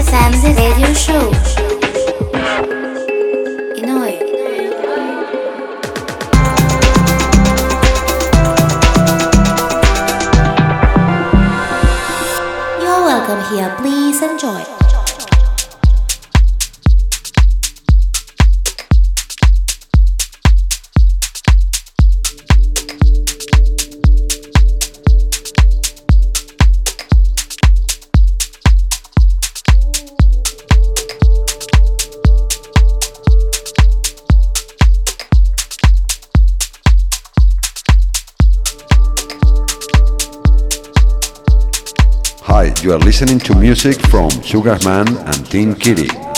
FM radio show. Listening to music from Sugarman and Teen Kitty.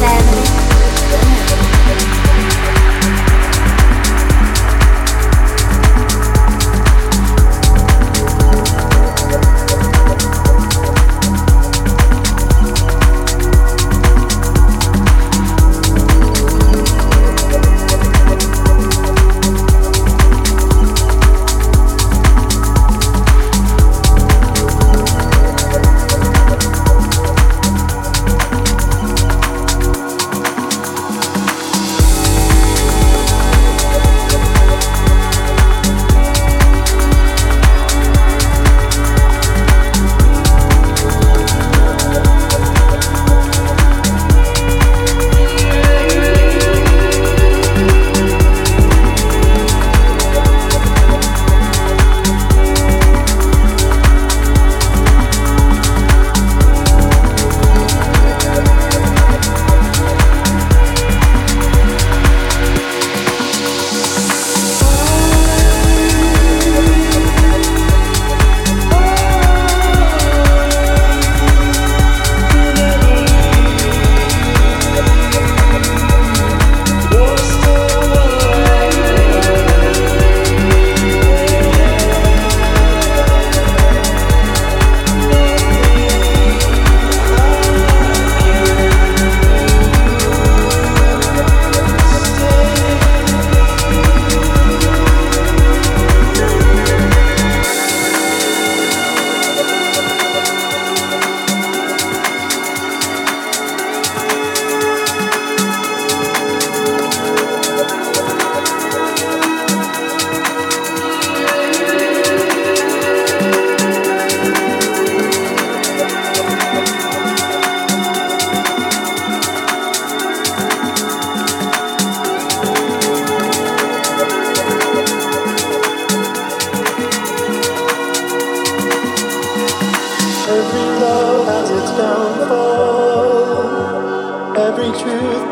seven.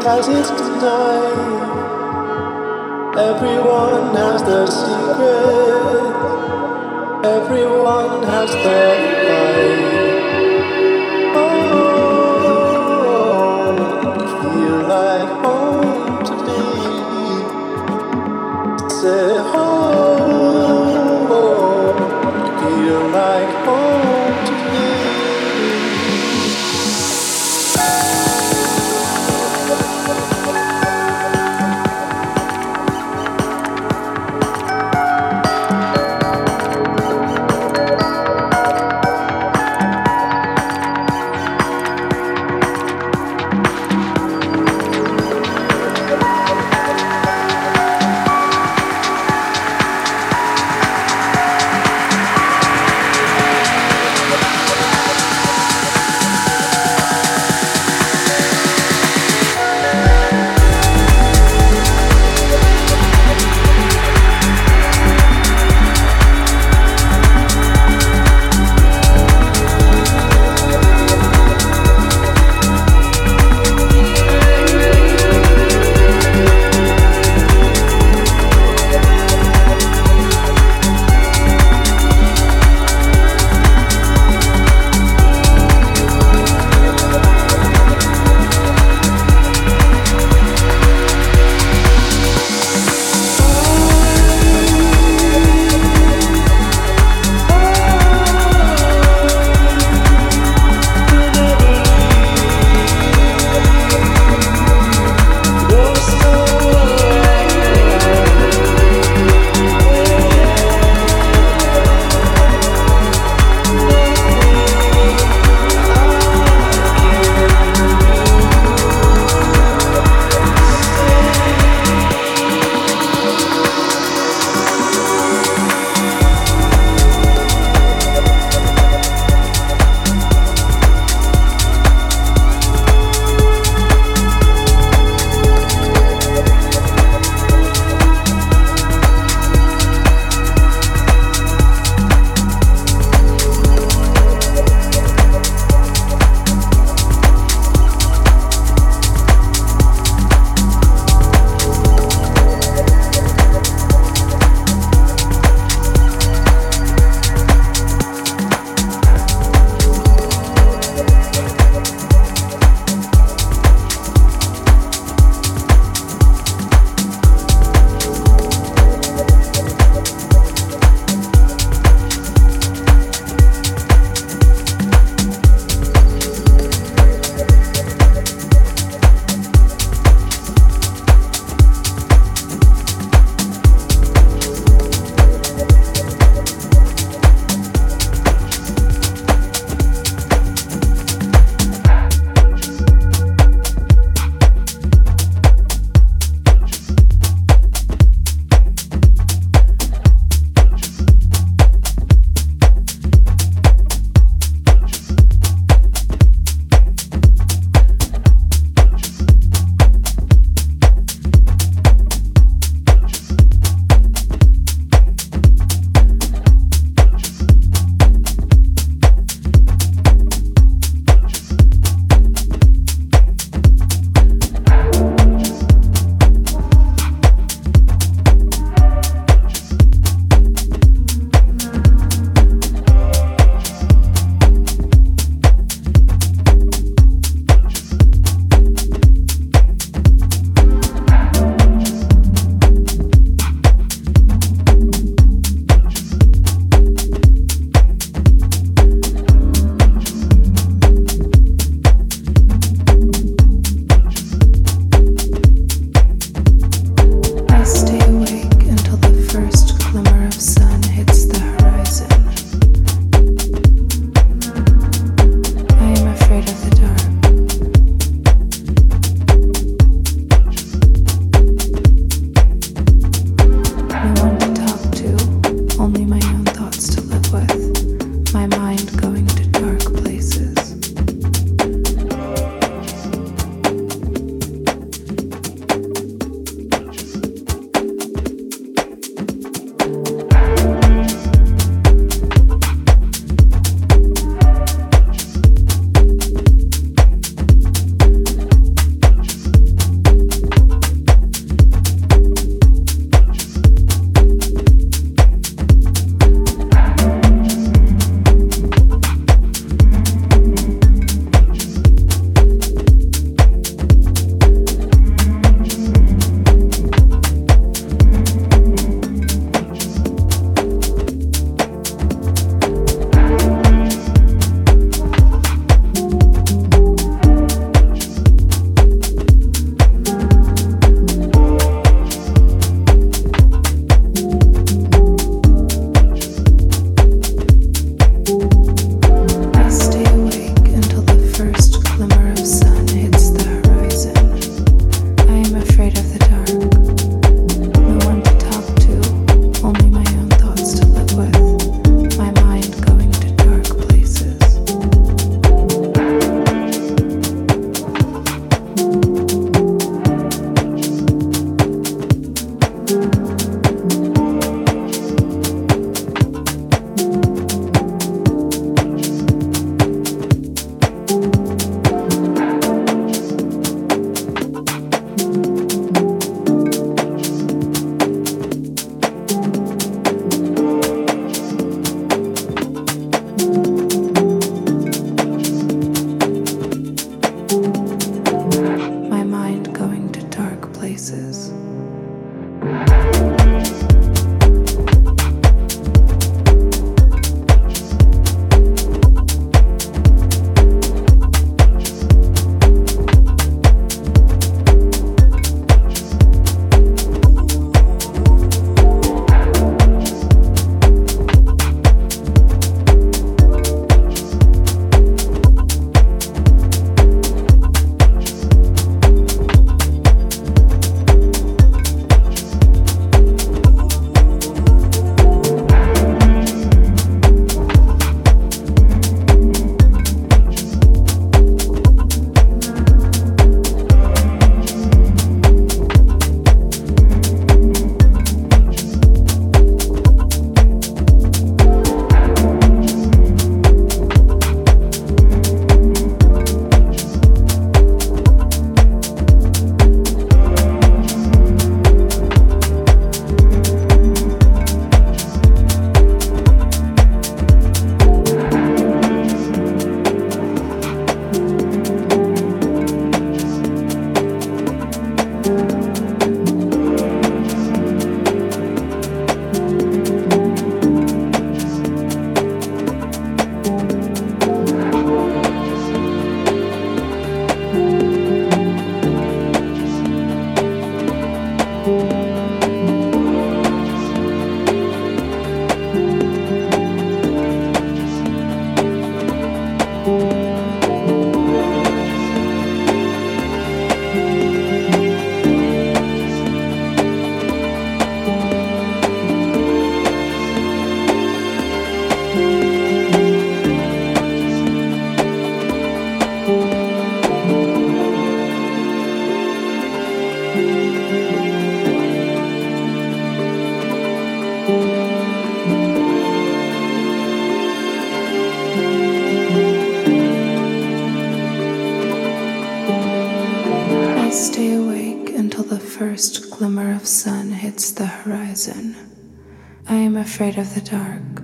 because it's tonight. Everyone has their secret. Everyone has their. Afraid of the dark.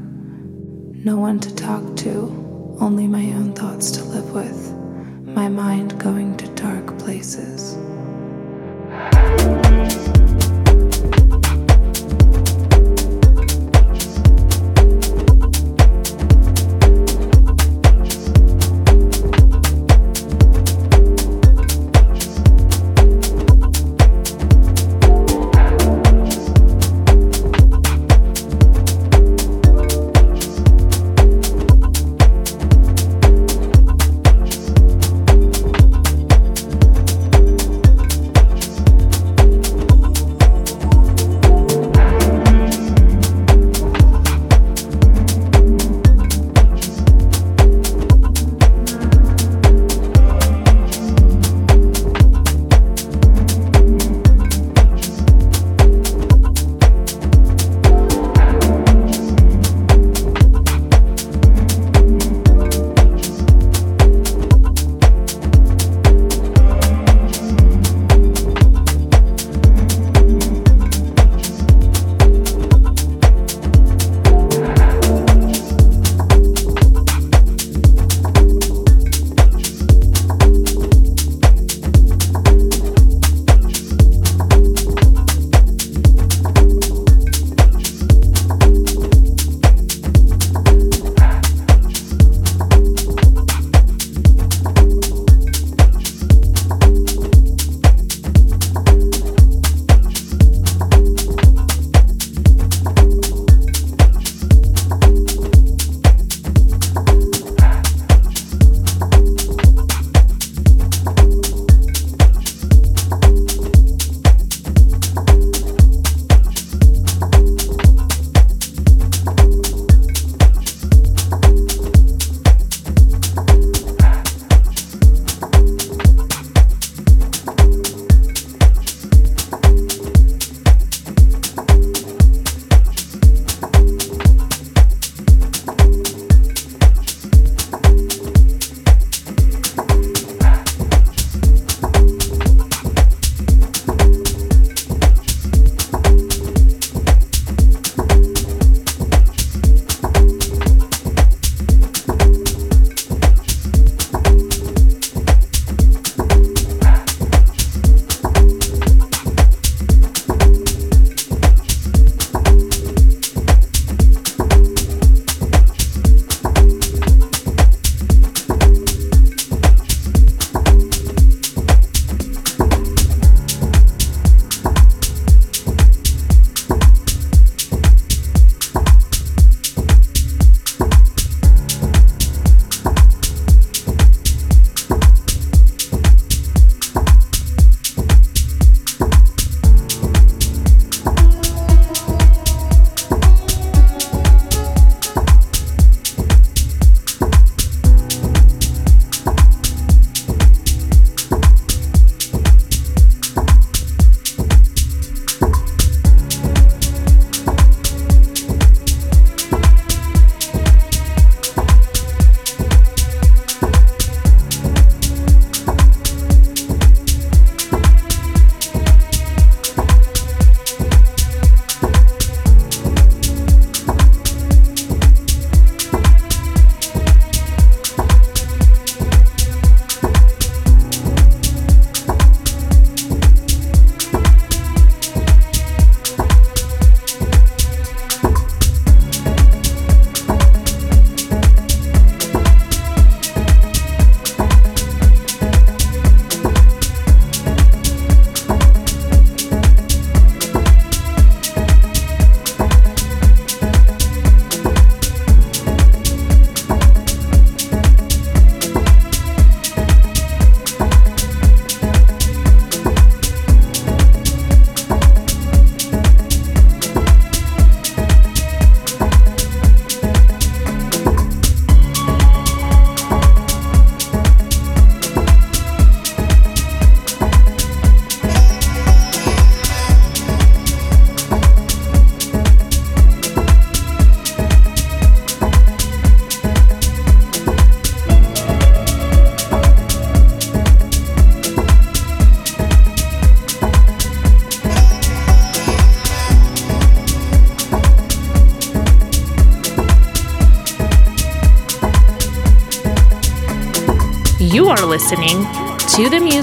No one to talk to, only my own thoughts to live with, my mind going to dark places.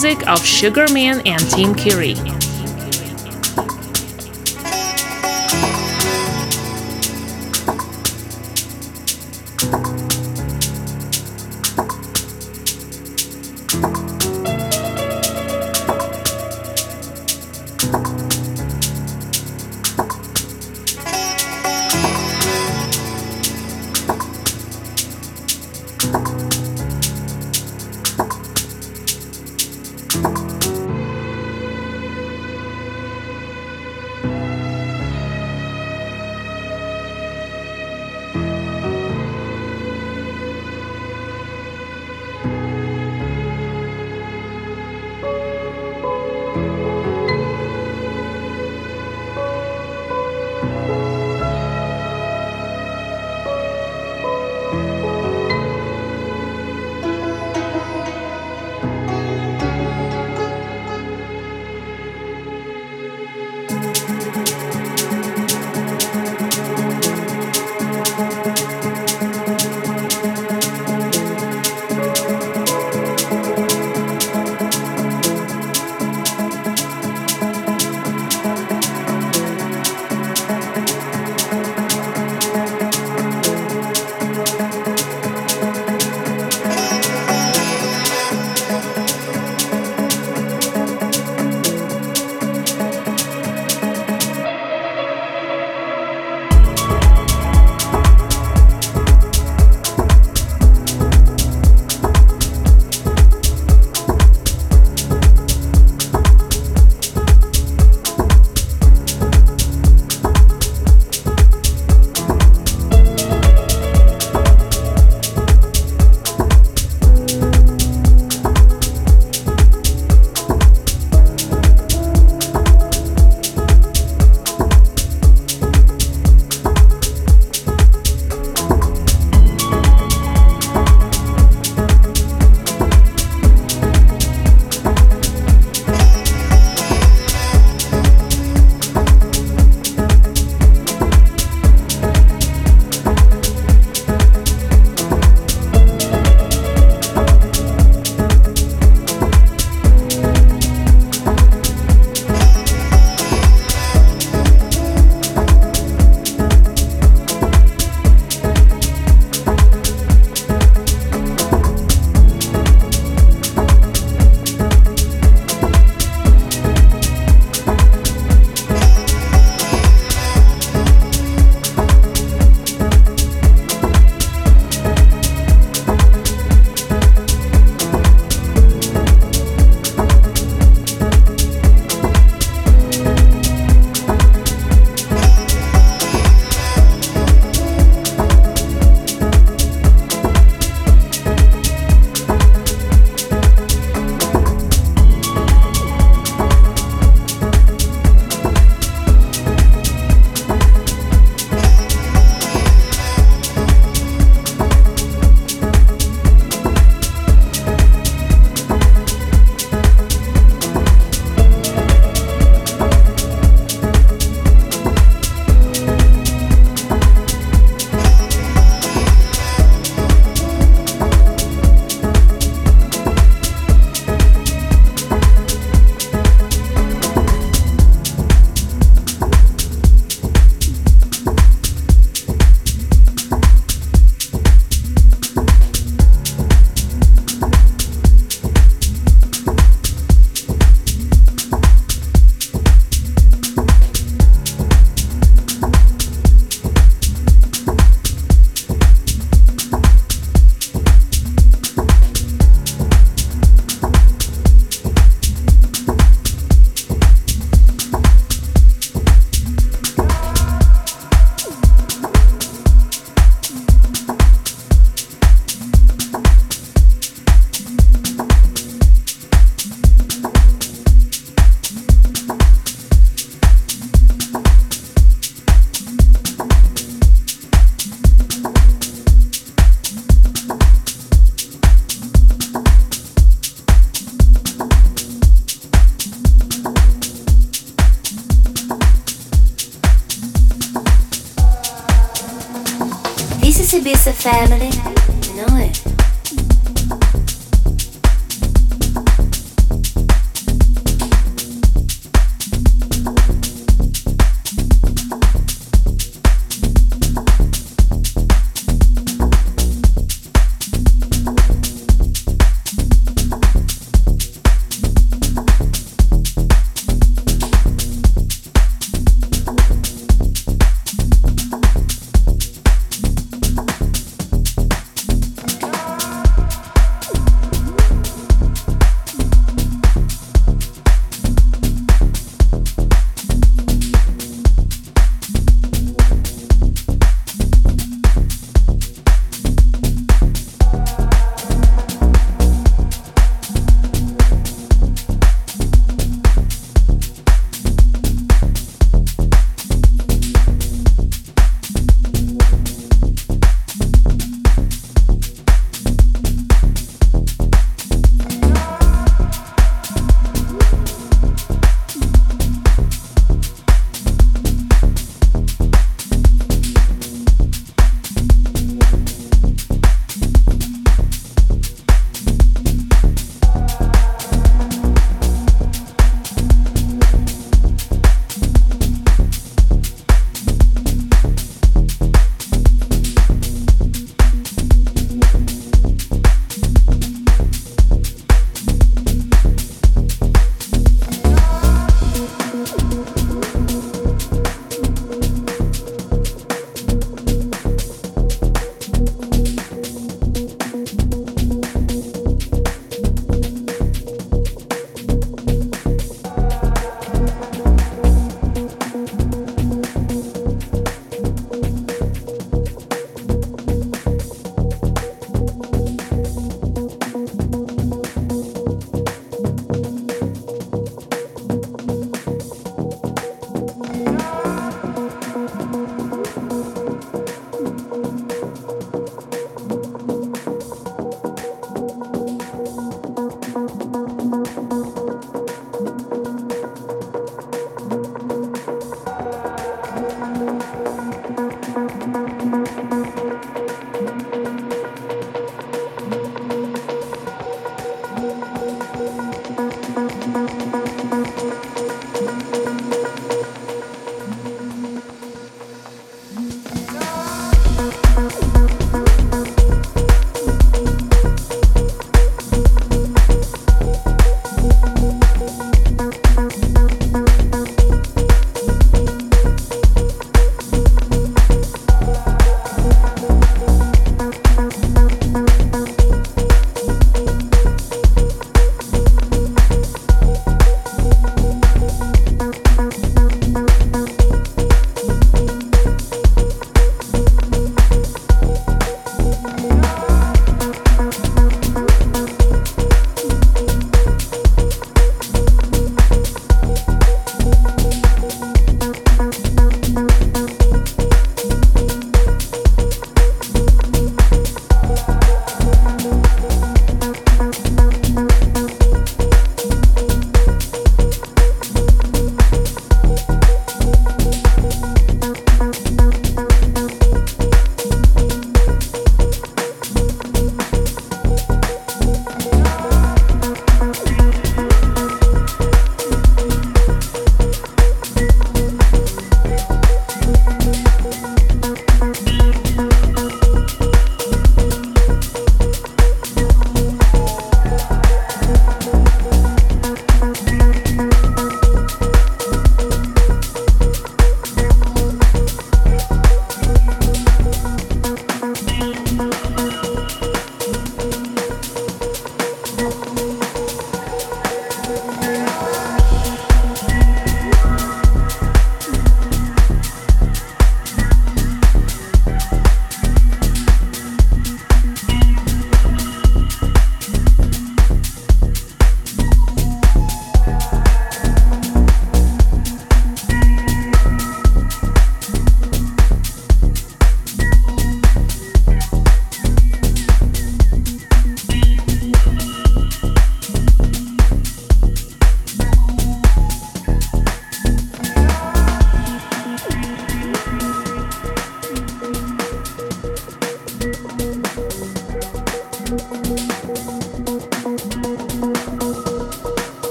Music of Sugarman and Team Curie.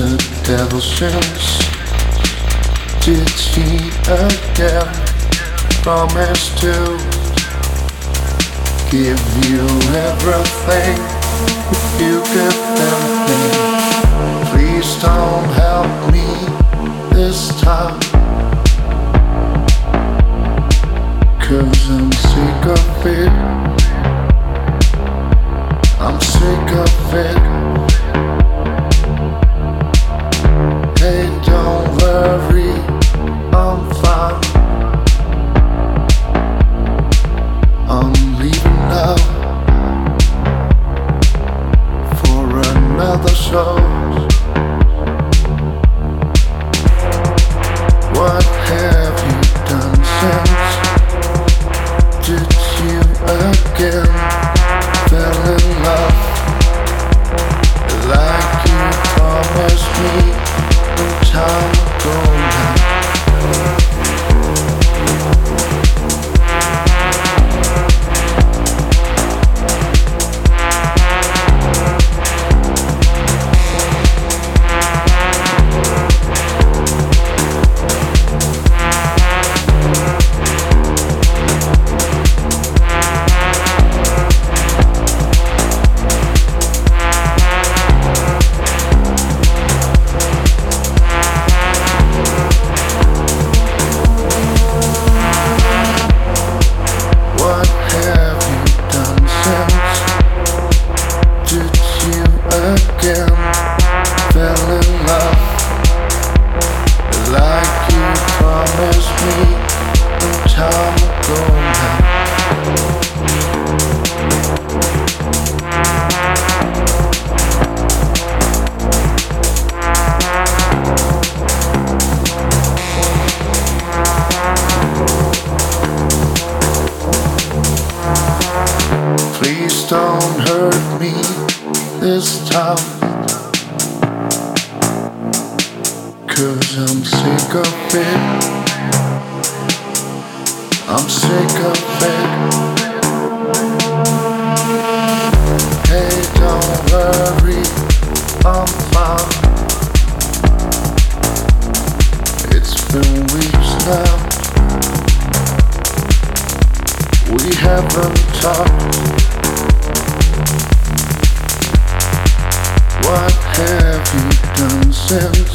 The devil's chance? Did he again promise to give you everything if you give them me? Please don't help me this time. Cause I'm sick of it. I'm sick of it. Me? time me this time. Cause I'm sick of it. I'm sick of it. Hey, don't worry, I'm fine. It's been weeks now. We haven't talked. Done